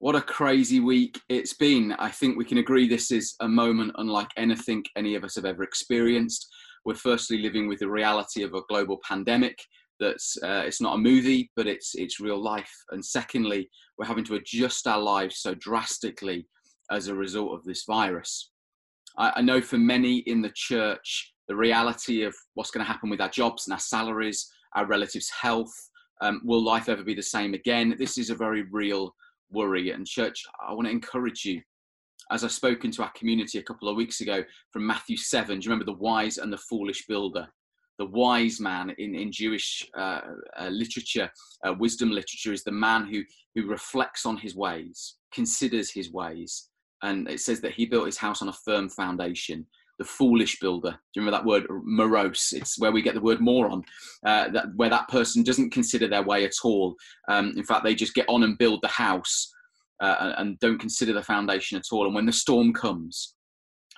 What a crazy week it's been. I think we can agree this is a moment unlike anything any of us have ever experienced. We're firstly living with the reality of a global pandemic that's uh, it's not a movie, but it's it's real life. And secondly, we're having to adjust our lives so drastically as a result of this virus. I, I know for many in the church, the reality of what's going to happen with our jobs and our salaries, our relatives' health, um, will life ever be the same again? This is a very real worry. And, church, I want to encourage you. As I spoke into our community a couple of weeks ago from Matthew 7, do you remember the wise and the foolish builder? The wise man in, in Jewish uh, uh, literature, uh, wisdom literature, is the man who, who reflects on his ways, considers his ways. And it says that he built his house on a firm foundation the foolish builder. Do you remember that word moros? It's where we get the word moron, uh, that, where that person doesn't consider their way at all. Um, in fact, they just get on and build the house uh, and don't consider the foundation at all. And when the storm comes,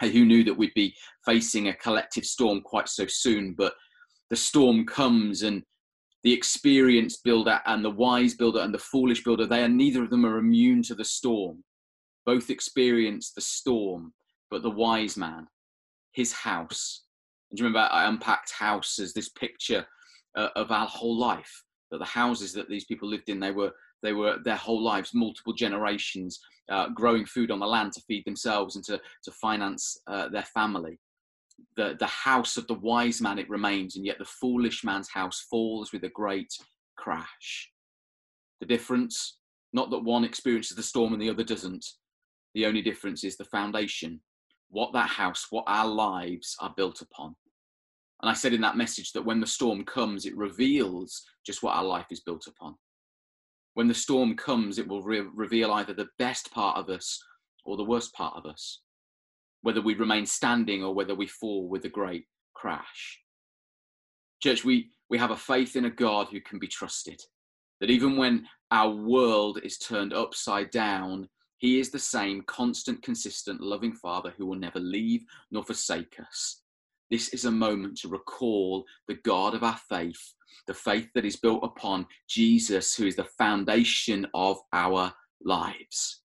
hey, who knew that we'd be facing a collective storm quite so soon? But the storm comes and the experienced builder and the wise builder and the foolish builder, they are neither of them are immune to the storm. Both experience the storm, but the wise man his house. And do you remember I unpacked house as this picture uh, of our whole life? That the houses that these people lived in, they were they were their whole lives, multiple generations, uh, growing food on the land to feed themselves and to to finance uh, their family. The the house of the wise man it remains, and yet the foolish man's house falls with a great crash. The difference, not that one experiences the storm and the other doesn't. The only difference is the foundation what that house, what our lives are built upon. And I said in that message that when the storm comes, it reveals just what our life is built upon. When the storm comes, it will re- reveal either the best part of us or the worst part of us, whether we remain standing or whether we fall with a great crash. Church, we, we have a faith in a God who can be trusted, that even when our world is turned upside down, he is the same constant, consistent, loving Father who will never leave nor forsake us. This is a moment to recall the God of our faith, the faith that is built upon Jesus, who is the foundation of our lives.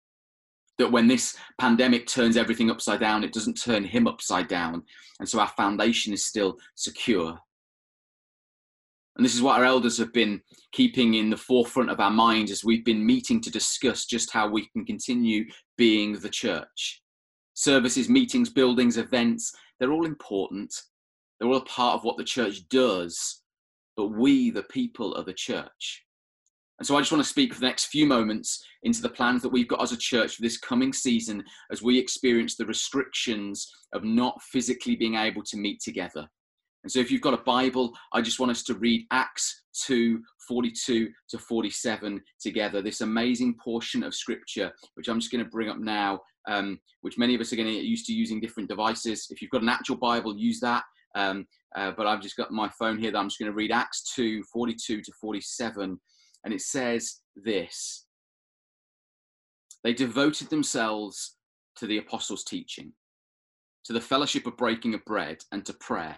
That when this pandemic turns everything upside down, it doesn't turn him upside down. And so our foundation is still secure. And this is what our elders have been keeping in the forefront of our minds as we've been meeting to discuss just how we can continue being the church. Services, meetings, buildings, events, they're all important. They're all a part of what the church does, but we, the people, are the church. And so I just want to speak for the next few moments into the plans that we've got as a church for this coming season as we experience the restrictions of not physically being able to meet together. And so if you've got a Bible, I just want us to read Acts 2 42 to 47 together. This amazing portion of scripture, which I'm just going to bring up now, um, which many of us are going to get used to using different devices. If you've got an actual Bible, use that. Um, uh, but I've just got my phone here that I'm just going to read Acts 2 42 to 47. And it says this They devoted themselves to the apostles' teaching, to the fellowship of breaking of bread, and to prayer.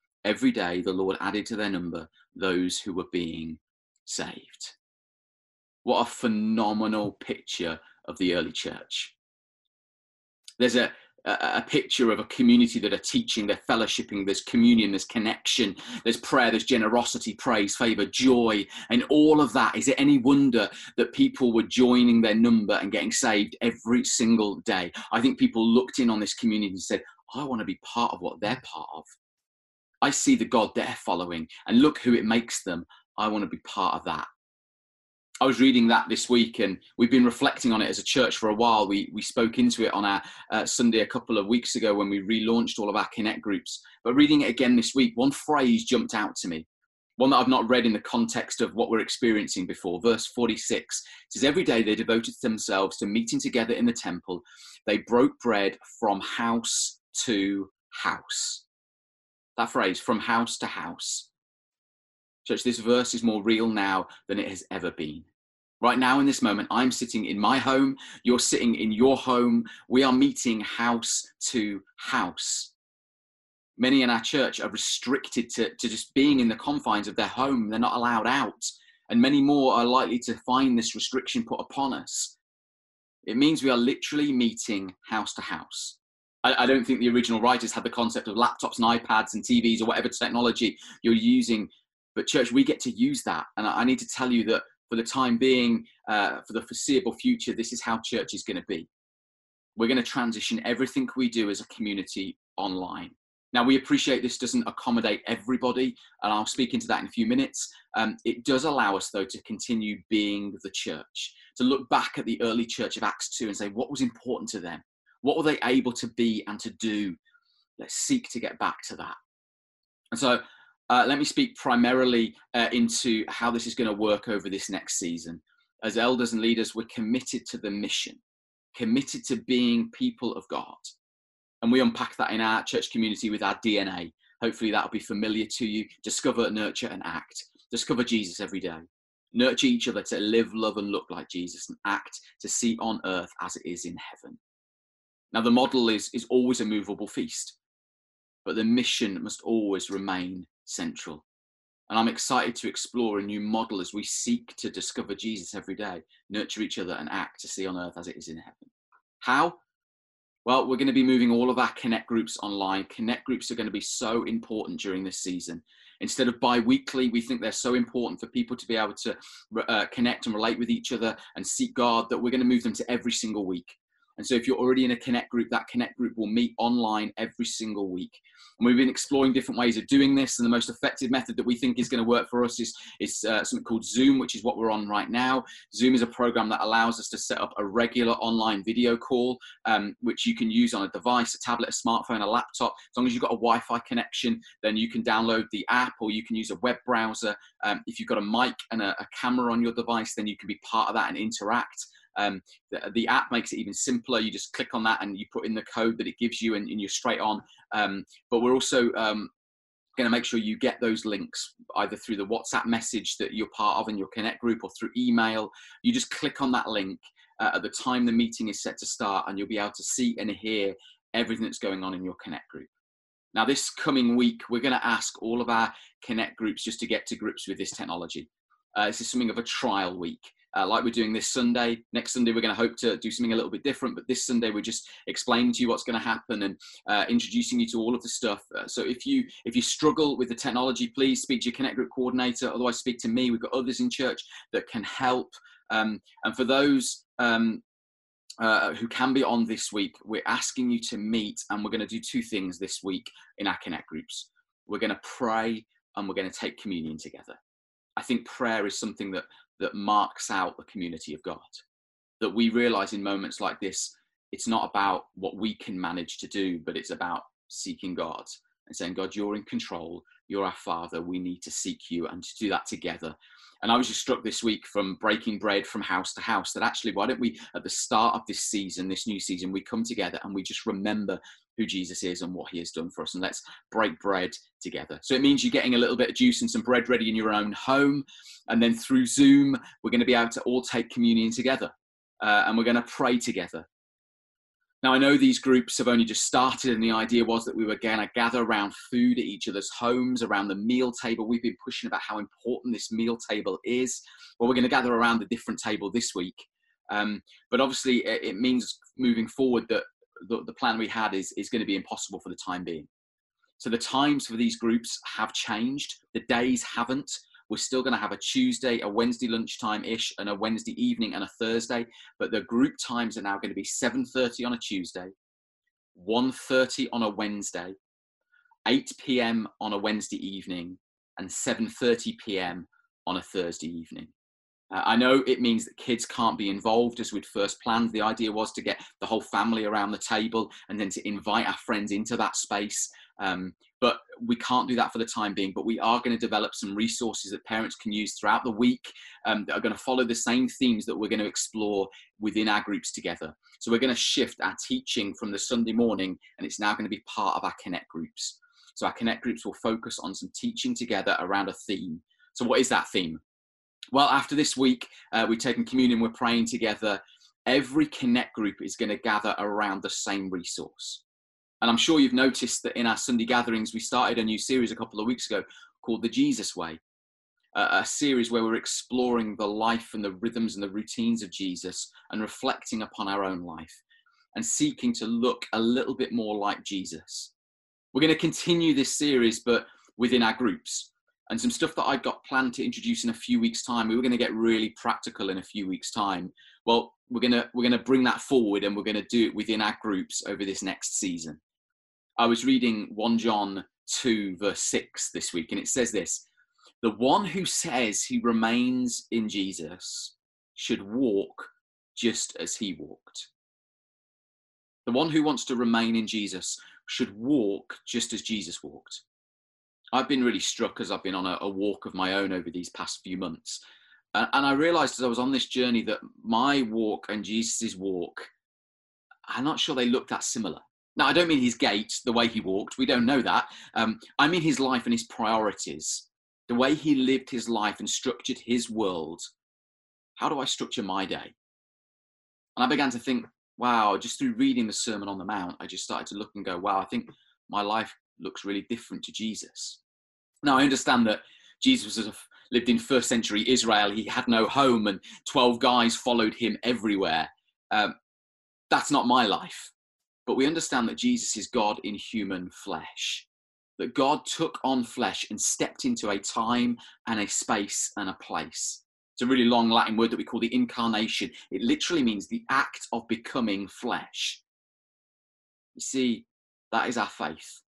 Every day the Lord added to their number those who were being saved. What a phenomenal picture of the early church. There's a, a, picture of a community that are teaching, they're fellowshipping, there's communion, there's connection, there's prayer, there's generosity, praise, favor, joy, and all of that. Is it any wonder that people were joining their number and getting saved every single day? I think people looked in on this community and said, I want to be part of what they're part of. I see the God they're following and look who it makes them. I want to be part of that. I was reading that this week and we've been reflecting on it as a church for a while. We, we spoke into it on our uh, Sunday a couple of weeks ago when we relaunched all of our Connect groups. But reading it again this week, one phrase jumped out to me. one that I've not read in the context of what we're experiencing before. Verse 46 says, Every day they devoted themselves to meeting together in the temple. They broke bread from house to house. That phrase, from house to house. Church, this verse is more real now than it has ever been. Right now, in this moment, I'm sitting in my home, you're sitting in your home. We are meeting house to house. Many in our church are restricted to, to just being in the confines of their home, they're not allowed out. And many more are likely to find this restriction put upon us. It means we are literally meeting house to house. I, I don't think the original writers had the concept of laptops and iPads and TVs or whatever technology you're using. But, church, we get to use that. And I need to tell you that for the time being, uh, for the foreseeable future, this is how church is going to be. We're going to transition everything we do as a community online. Now, we appreciate this doesn't accommodate everybody, and I'll speak into that in a few minutes. Um, it does allow us, though, to continue being the church, to look back at the early church of Acts 2 and say, what was important to them? What were they able to be and to do? Let's seek to get back to that. And so, uh, let me speak primarily uh, into how this is going to work over this next season. As elders and leaders, we're committed to the mission, committed to being people of God. And we unpack that in our church community with our DNA. Hopefully, that'll be familiar to you. Discover, nurture, and act. Discover Jesus every day. Nurture each other to live, love, and look like Jesus, and act to see on earth as it is in heaven. Now, the model is, is always a movable feast, but the mission must always remain central. And I'm excited to explore a new model as we seek to discover Jesus every day, nurture each other, and act to see on earth as it is in heaven. How? Well, we're going to be moving all of our Connect groups online. Connect groups are going to be so important during this season. Instead of bi weekly, we think they're so important for people to be able to uh, connect and relate with each other and seek God that we're going to move them to every single week. And so if you're already in a Connect group, that Connect group will meet online every single week. And we've been exploring different ways of doing this. And the most effective method that we think is going to work for us is, is uh, something called Zoom, which is what we're on right now. Zoom is a program that allows us to set up a regular online video call, um, which you can use on a device, a tablet, a smartphone, a laptop. As long as you've got a Wi Fi connection, then you can download the app or you can use a web browser. Um, if you've got a mic and a, a camera on your device, then you can be part of that and interact. Um, the, the, app makes it even simpler. You just click on that and you put in the code that it gives you, and, and you're straight on. Um, but we're also um, going to make sure you get those links either through the WhatsApp message that you're part of in your Connect group or through email. You just click on that link uh, at the time the meeting is set to start, and you'll be able to see and hear everything that's going on in your Connect group. Now, this coming week, we're going to ask all of our Connect groups just to get to grips with this technology. Uh, this is something of a trial week uh, like we're doing this Sunday. Next Sunday, we're going to hope to do something a little bit different, but this Sunday, we're just explaining to you what's going to happen and uh, introducing you to all of the stuff. Uh, so if you if you struggle with the technology, please speak to your Connect Group coordinator. Otherwise, speak to me. We've got others in church that can help. Um, and for those um, uh, who can be on this week, we're asking you to meet, and we're going to do two things this week in our Connect groups. We're going to pray and we're going to take communion together. I think prayer is something that that marks out the community of God. That we realize in moments like this, it's not about what we can manage to do, but it's about seeking God and saying, God, you're in control. You're our Father. We need to seek you and to do that together. And I was just struck this week from breaking bread from house to house that actually, why don't we, at the start of this season, this new season, we come together and we just remember who Jesus is and what he has done for us. And let's break bread together. So it means you're getting a little bit of juice and some bread ready in your own home. And then through Zoom, we're going to be able to all take communion together uh, and we're going to pray together. Now, I know these groups have only just started, and the idea was that we were going to gather around food at each other's homes, around the meal table. We've been pushing about how important this meal table is. Well, we're going to gather around a different table this week. Um, but obviously, it, it, means moving forward that the, the plan we had is, is going to be impossible for the time being. So the times for these groups have changed. The days haven't. We're still going to have a Tuesday, a Wednesday lunchtime ish, and a Wednesday evening and a Thursday. But the group times are now going to be 7:30 on a Tuesday, 1:30 on a Wednesday, 8 p.m. on a Wednesday evening, and 7:30 p.m. on a Thursday evening. Uh, I know it means that kids can't be involved as we'd first planned. The idea was to get the whole family around the table and then to invite our friends into that space. Um, but we can't do that for the time being. But we are going to develop some resources that parents can use throughout the week um, that are going to follow the same themes that we're going to explore within our groups together. So we're going to shift our teaching from the Sunday morning, and it's now going to be part of our Connect groups. So our Connect groups will focus on some teaching together around a theme. So what is that theme? Well, after this week, uh, we've taken communion, we're praying together. Every Connect group is going to gather around the same resource. And I'm sure you've noticed that in our Sunday gatherings, we started a new series a couple of weeks ago called The Jesus Way, a series where we're exploring the life and the rhythms and the routines of Jesus and reflecting upon our own life and seeking to look a little bit more like Jesus. We're going to continue this series, but within our groups. And some stuff that I've got planned to introduce in a few weeks' time. We were going to get really practical in a few weeks' time. Well, we're going to we're going to bring that forward, and we're going to do it within our groups over this next season. I was reading 1 John 2, verse 6 this week, and it says this The one who says he remains in Jesus should walk just as he walked. The one who wants to remain in Jesus should walk just as Jesus walked. I've been really struck as I've been on a, a walk of my own over these past few months. And, and I realized as I was on this journey that my walk and Jesus's walk, I'm not sure they look that similar. Now, I don't mean his gait, the way he walked. We don't know that. Um, I mean his life and his priorities, the way he lived his life and structured his world. How do I structure my day? And I began to think, wow, just through reading the Sermon on the Mount, I just started to look and go, wow, I think my life looks really different to Jesus. Now, I understand that Jesus sort of lived in first century Israel. He had no home, and 12 guys followed him everywhere. Um, that's not my life. But we understand that Jesus is God in human flesh, that God took on flesh and stepped into a time and a space and a place. It's a really long Latin word that we call the incarnation. It literally means the act of becoming flesh. You see, that is our faith.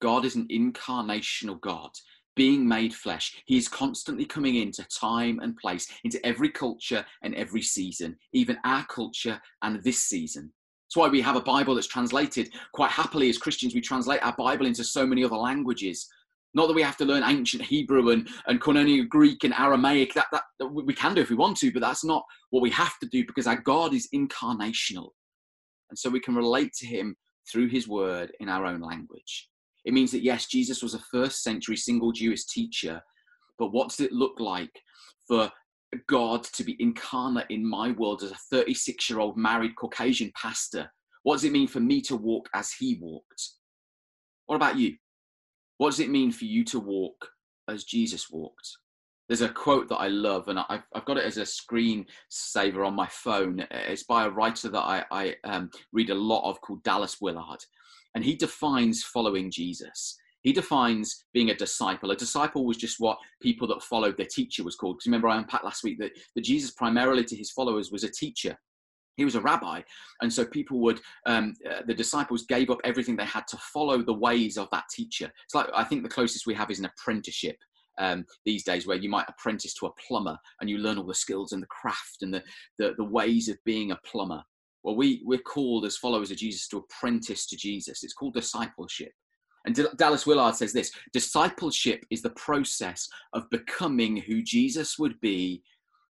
God is an incarnational God, being made flesh. He is constantly coming into time and place, into every culture and every season, even our culture and this season. That's why we have a Bible that's translated quite happily as Christians. We translate our Bible into so many other languages. Not that we have to learn ancient Hebrew and, and Koine Greek and Aramaic. That, that, that we can do if we want to, but that's not what we have to do because our God is incarnational. And so we can relate to him through his word in our own language. It means that, yes, Jesus was a first century single Jewish teacher, but what does it look like for God to be incarnate in my world as a 36 year old married Caucasian pastor? What does it mean for me to walk as he walked? What about you? What does it mean for you to walk as Jesus walked? There's a quote that I love, and I've, I've got it as a screen saver on my phone. It's by a writer that I, I um, read a lot of called Dallas Willard. And he defines following Jesus he defines being a disciple. A disciple was just what people that followed their teacher was called. Because remember, I unpacked last week that, that Jesus primarily to his followers was a teacher. He was a rabbi. And so people would, um, uh, the disciples gave up everything they had to follow the ways of that teacher. It's like, I think the closest we have is an apprenticeship. Um, these days where you might apprentice to a plumber and you learn all the skills and the craft and the, the, the ways of being a plumber. Well, we, we're called as followers of Jesus to apprentice to Jesus. It's called discipleship. And D- Dallas Willard says this discipleship is the process of becoming who Jesus would be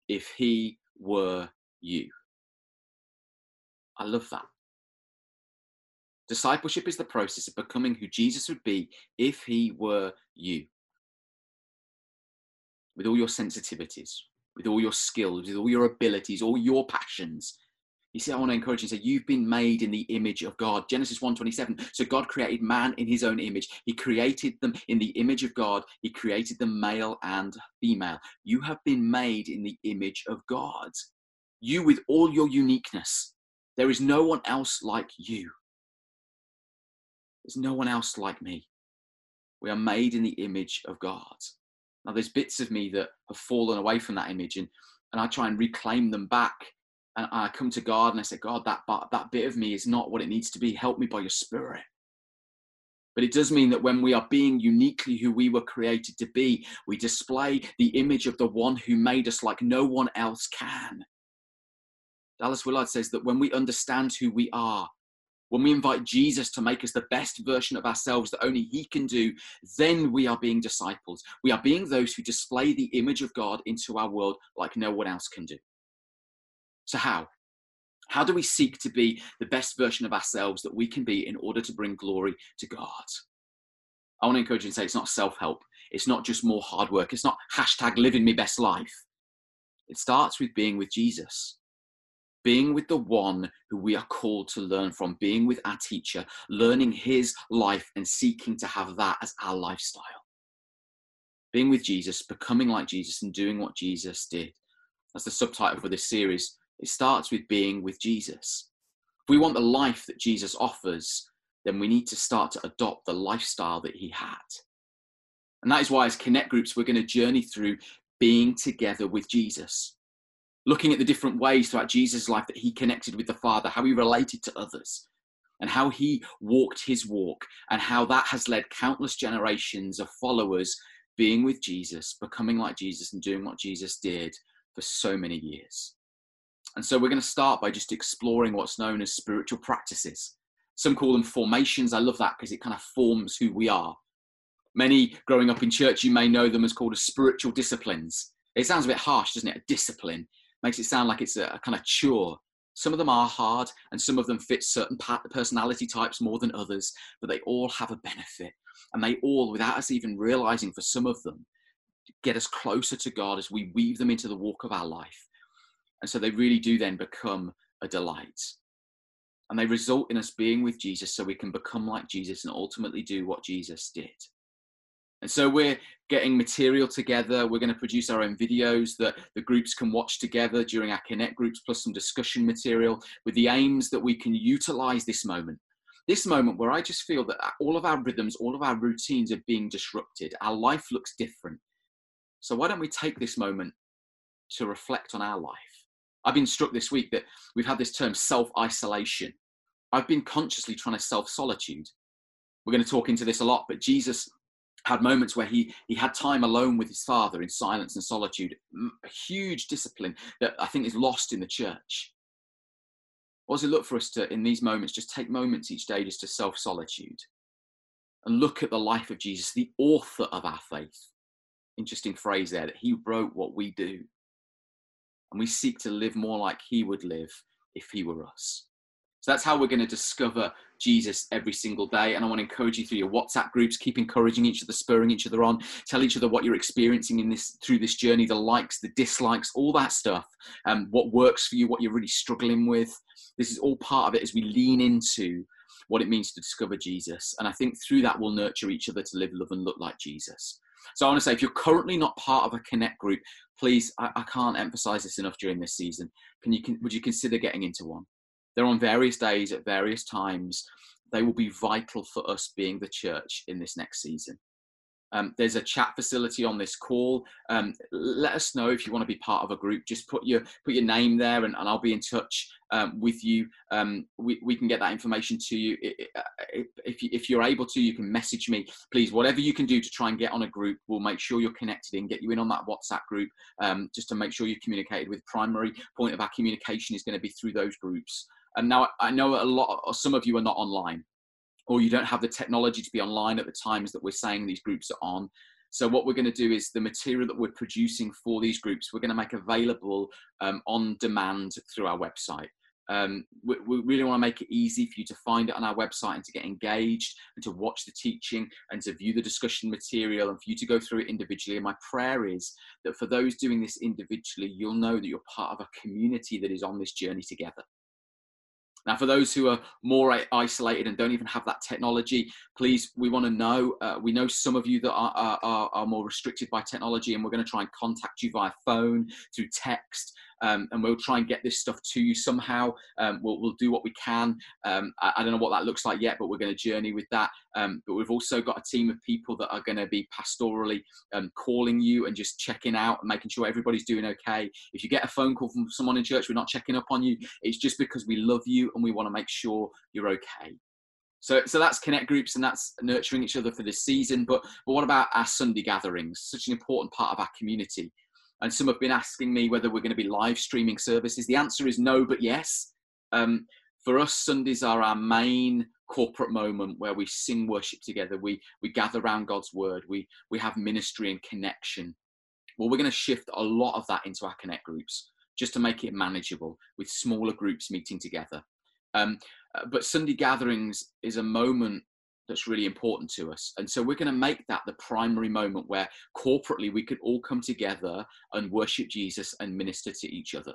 if he were you. I love that. Discipleship is the process of becoming who Jesus would be if he were you. With all your sensitivities, with all your skills, with all your abilities, all your passions, you see, I want to encourage you to say, you've been made in the image of God. Genesis 1.27. So God created man in his own image. He created them in the image of God. He created them male and female. You have been made in the image of God. You with all your uniqueness. There is no one else like you. There's no one else like me. We are made in the image of God. Now, there's bits of me that have fallen away from that image, and, and I try and reclaim them back and I come to God and I say, God, that that bit of me is not what it needs to be. Help me by your Spirit. But it does mean that when we are being uniquely who we were created to be, we display the image of the one who made us like no one else can. Dallas Willard says that when we understand who we are, when we invite Jesus to make us the best version of ourselves that only He can do, then we are being disciples. We are being those who display the image of God into our world like no one else can do. So, how? How do we seek to be the best version of ourselves that we can be in order to bring glory to God? I want to encourage you to say it's not self help. It's not just more hard work. It's not hashtag living my best life. It starts with being with Jesus, being with the one who we are called to learn from, being with our teacher, learning his life and seeking to have that as our lifestyle. Being with Jesus, becoming like Jesus, and doing what Jesus did. That's the subtitle for this series. It starts with being with Jesus. If we want the life that Jesus offers, then we need to start to adopt the lifestyle that he had. And that is why, as Connect groups, we're going to journey through being together with Jesus, looking at the different ways throughout Jesus' life that he connected with the Father, how he related to others, and how he walked his walk, and how that has led countless generations of followers being with Jesus, becoming like Jesus, and doing what Jesus did for so many years. And so we're going to start by just exploring what's known as spiritual practices. Some call them formations. I love that because it kind of forms who we are. Many growing up in church, you may know them as called as spiritual disciplines. It sounds a bit harsh, doesn't it? A discipline makes it sound like it's a, a kind of chore. Some of them are hard and some of them fit certain personality types more than others, but they all have a benefit. And they all, without us even realizing for some of them, get us closer to God as we weave them into the walk of our life. And so they really do then become a delight. And they result in us being with Jesus so we can become like Jesus and ultimately do what Jesus did. And so we're getting material together. We're going to produce our own videos that the groups can watch together during our Connect groups, plus some discussion material with the aims that we can utilize this moment. This moment where I just feel that all of our rhythms, all of our routines are being disrupted. Our life looks different. So why don't we take this moment to reflect on our life? I've been struck this week that we've had this term self isolation. I've been consciously trying to self solitude. We're going to talk into this a lot, but Jesus had moments where he, he had time alone with his father in silence and solitude. A huge discipline that I think is lost in the church. What does it look for us to, in these moments, just take moments each day just to self solitude and look at the life of Jesus, the author of our faith? Interesting phrase there that he wrote what we do and we seek to live more like he would live if he were us. So that's how we're going to discover Jesus every single day. And I want to encourage you through your WhatsApp groups, keep encouraging each other, spurring each other on, tell each other what you're experiencing in this through this journey, the likes, the dislikes, all that stuff. Um, what works for you, what you're really struggling with. This is all part of it as we lean into what it means to discover Jesus. And I think through that we'll nurture each other to live, love, and look like Jesus. So I want to say, if you're currently not part of a Connect group, please, I, I can't emphasize this enough during this season. Can you, would you consider getting into one? They're on various days at various times. They will be vital for us being the church in this next season. Um, there's a chat facility on this call. Um, let us know if you want to be part of a group. Just put your put your name there, and, and I'll be in touch um, with you. Um, we, we can get that information to you. If, if you're able to, you can message me. Please, whatever you can do to try and get on a group, we'll make sure you're connected and get you in on that WhatsApp group, um, just to make sure you're communicated with. Primary point of our communication is going to be through those groups. And now I know a lot, some of you are not online or you don't have the technology to be online at the times that we're saying these groups are on. So what we're going to do is the material that we're producing for these groups, we're going to make available um, on demand through our website. Um, we, we, really want to make it easy for you to find it on our website and to get engaged and to watch the teaching and to view the discussion material and for you to go through it individually. And my prayer is that for those doing this individually, you'll know that you're part of a community that is on this journey together. Now, for those who are more isolated and don't even have that technology, please, we want to know. Uh, we know some of you that are, are, are more restricted by technology, and we're going to try and contact you via phone, through text, um, and we'll try and get this stuff to you somehow. Um, we'll, we'll do what we can. Um, I, I, don't know what that looks like yet, but we're going to journey with that. Um, but we've also got a team of people that are going to be pastorally um, calling you and just checking out and making sure everybody's doing okay. If you get a phone call from someone in church, we're not checking up on you. It's just because we love you and we want to make sure you're okay. So, so that's connect groups and that's nurturing each other for this season. But, but what about our Sunday gatherings? Such an important part of our community. And some have been asking me whether we're going to be live streaming services. The answer is no, but yes. Um, for us, Sundays are our main corporate moment where we sing worship together. We we gather around God's word. We we have ministry and connection. Well, we're going to shift a lot of that into our connect groups just to make it manageable with smaller groups meeting together. Um, uh, but Sunday gatherings is a moment that's really important to us. And so we're going to make that the primary moment where corporately we could all come together and worship Jesus and minister to each other.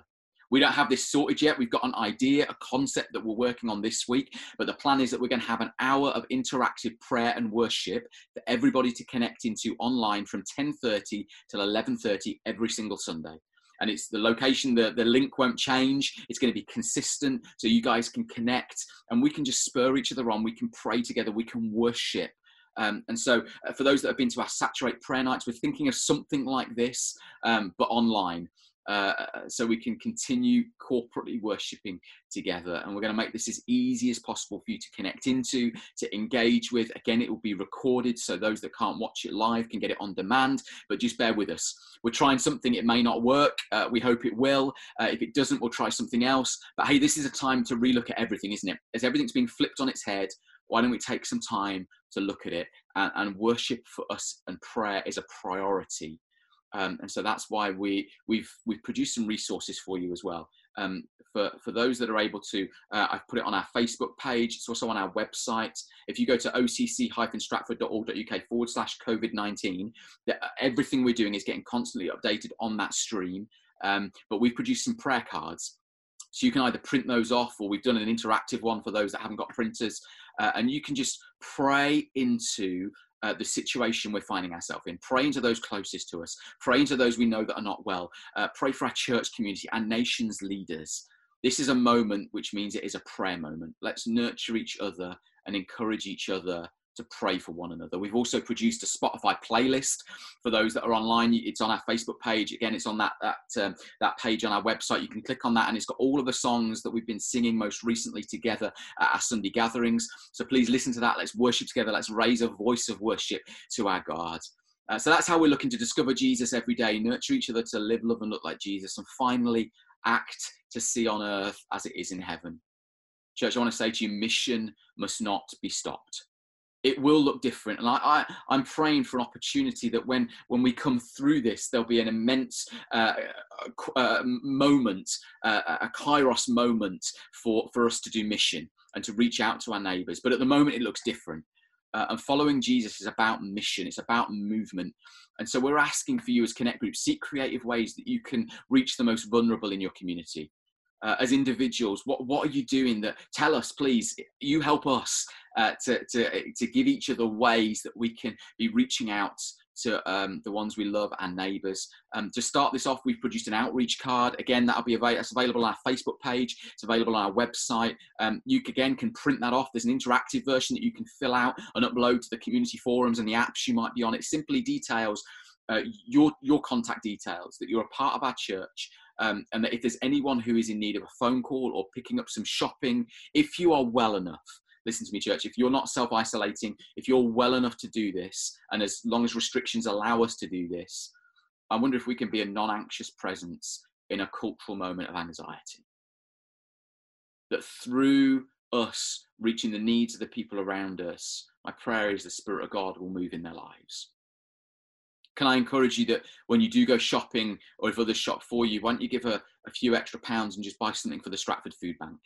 We don't have this sorted yet. We've got an idea, a concept that we're working on this week, but the plan is that we're going to have an hour of interactive prayer and worship for everybody to connect into online from 10:30 till 11:30 every single Sunday and it's the location the, the link won't change. It's going to be consistent so you guys can connect and we can just spur each other on. We can pray together. We can worship. Um, and so, uh, for those that have been to our Saturate prayer nights, we're thinking of something like this, um, but online. Uh, so we can continue corporately worshipping together. And we're going to make this as easy as possible for you to connect into, to engage with. Again, it will be recorded, so those that can't watch it live can get it on demand. But just bear with us. We're trying something, it may not work. Uh, we hope it will. Uh, if it doesn't, we'll try something else. But hey, this is a time to relook at everything, isn't it? As everything's being flipped on its head, why don't we take some time to look at it and, and worship for us and prayer is a priority um, and so that's why we we've we've produced some resources for you as well. Um, for for those that are able to, uh, I've put it on our Facebook page. It's also on our website. If you go to occ-stratford.org.uk forward slash COVID nineteen, everything we're doing is getting constantly updated on that stream. Um, but we've produced some prayer cards. So you can either print those off, or we've done an interactive one for those that haven't got printers, uh, and you can just pray into uh, the situation we're finding ourselves in. Praying to those closest to us, praying to those we know that are not well, uh, pray for our church community, our nation's leaders. This is a moment which means it is a prayer moment. Let's nurture each other and encourage each other to pray for one another. We've also produced a Spotify playlist for those that are online. It's on our Facebook page. Again, it's on that that um, that page on our website. You can click on that, and it's got all of the songs that we've been singing most recently together at our Sunday gatherings. So please listen to that. Let's worship together. Let's raise a voice of worship to our God. Uh, so that's how we're looking to discover Jesus every day, nurture each other to live, love, and look like Jesus, and finally act to see on earth as it is in heaven. Church, I want to say to you, mission must not be stopped it will look different. And I, I am praying for an opportunity that when when we come through this there'll be an immense uh, uh, uh, moment uh, a kairos moment for for us to do mission and to reach out to our neighbors. But at the moment it looks different. Uh, and following jesus is about mission. It's about movement. And so we're asking for you as connect group seek creative ways that you can reach the most vulnerable in your community uh, as individuals what what are you doing that tell us please you help us uh, to, to to give each other ways that we can be reaching out to um, the ones we love and neighbours. Um, to start this off, we've produced an outreach card. Again, that'll be available. It's available on our Facebook page. It's available on our website. Um, you again can print that off. There's an interactive version that you can fill out and upload to the community forums and the apps you might be on. It simply details uh, your your contact details that you're a part of our church um, and that if there's anyone who is in need of a phone call or picking up some shopping, if you are well enough, listen to me, church, if you're not self isolating, if you're well enough to do this, and as long as restrictions allow us to do this, I wonder if we can be a non anxious presence in a cultural moment of anxiety. That through us reaching the needs of the people around us, my prayer is the Spirit of God will move in their lives can I encourage you that when you do go shopping or if others shop for you, why don't you give a, a few extra pounds and just buy something for the Stratford Food Bank?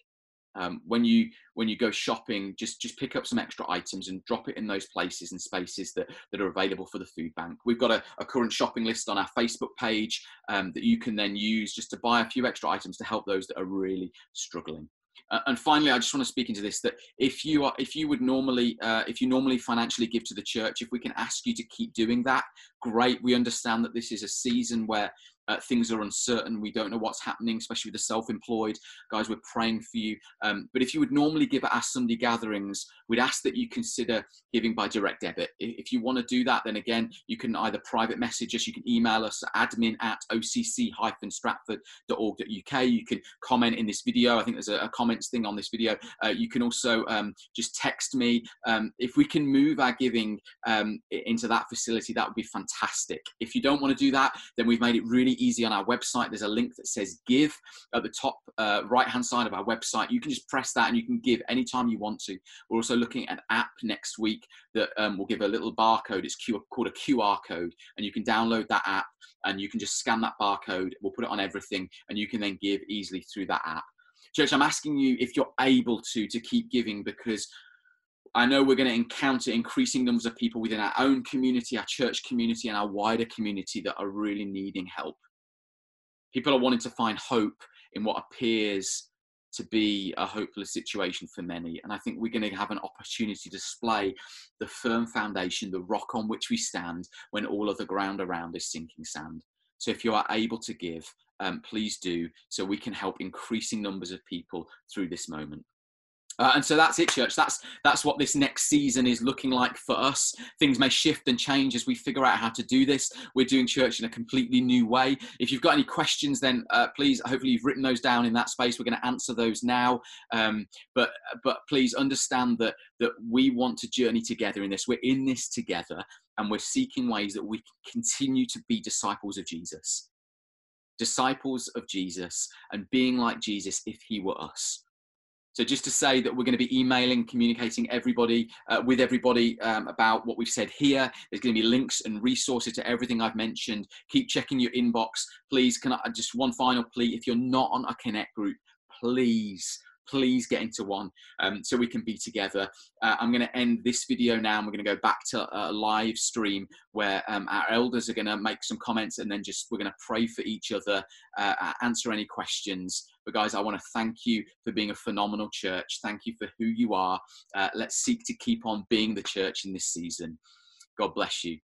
Um, when you when you go shopping, just just pick up some extra items and drop it in those places and spaces that, that are available for the food bank. We've got a, a current shopping list on our Facebook page um, that you can then use just to buy a few extra items to help those that are really struggling. Uh, and finally, I just want to speak into this that if you are, if you would normally, uh, if you normally financially give to the church, if we can ask you to keep doing that, great. We understand that this is a season where uh, things are uncertain. We don't know what's happening, especially with the self employed. Guys, we're praying for you. Um, but if you would normally give at our Sunday gatherings, we'd ask that you consider giving by direct debit. If you want to do that, then again, you can either private message us, you can email us admin at occ-stratford.org.uk. You can comment in this video. I think there's a, a comments thing on this video. Uh, you can also um, just text me. Um, if we can move our giving um, into that facility, that would be fantastic. If you don't want to do that, then we've made it really easy on our website. There's a link that says give at the top uh, right hand side of our website. You can just press that and you can give anytime you want to. We're also looking at an app next week that um, will give a little barcode. It's Q- called a QR code, and you can download that app and you can just scan that barcode. We'll put it on everything, and you can then give easily through that app. Church, I'm asking you if you're able to to keep giving because I know we're going to encounter increasing numbers of people within our own community, our church community, and our wider community that are really needing help. People are wanting to find hope in what appears to be a hopeless situation for many. And I think we're going to have an opportunity to display the firm foundation, the rock on which we stand when all of the ground around is sinking sand. So if you are able to give, um, please do so we can help increasing numbers of people through this moment. Uh, and so that's it, church. That's that's what this next season is looking like for us. Things may shift and change as we figure out how to do this. We're doing church in a completely new way. If you've got any questions, then uh, please, hopefully, you've written those down in that space. We're going to answer those now. Um, but but please understand that that we want to journey together in this. We're in this together, and we're seeking ways that we can continue to be disciples of Jesus, disciples of Jesus, and being like Jesus if He were us. So just to say that we're going to be emailing, communicating everybody uh, with everybody um, about what we've said here. There's going to be links and resources to everything I've mentioned. Keep checking your inbox, please. Can I just one final plea? If you're not on a Connect group, please please get into one um, so we can be together. Uh, I'm going to end this video now and we're going to go back to a live stream where um, our elders are going to make some comments and then just we're going to pray for each other, uh, answer any questions. But guys, I want to thank you for being a phenomenal church. Thank you for who you are. Uh, let's seek to keep on being the church in this season. God bless you.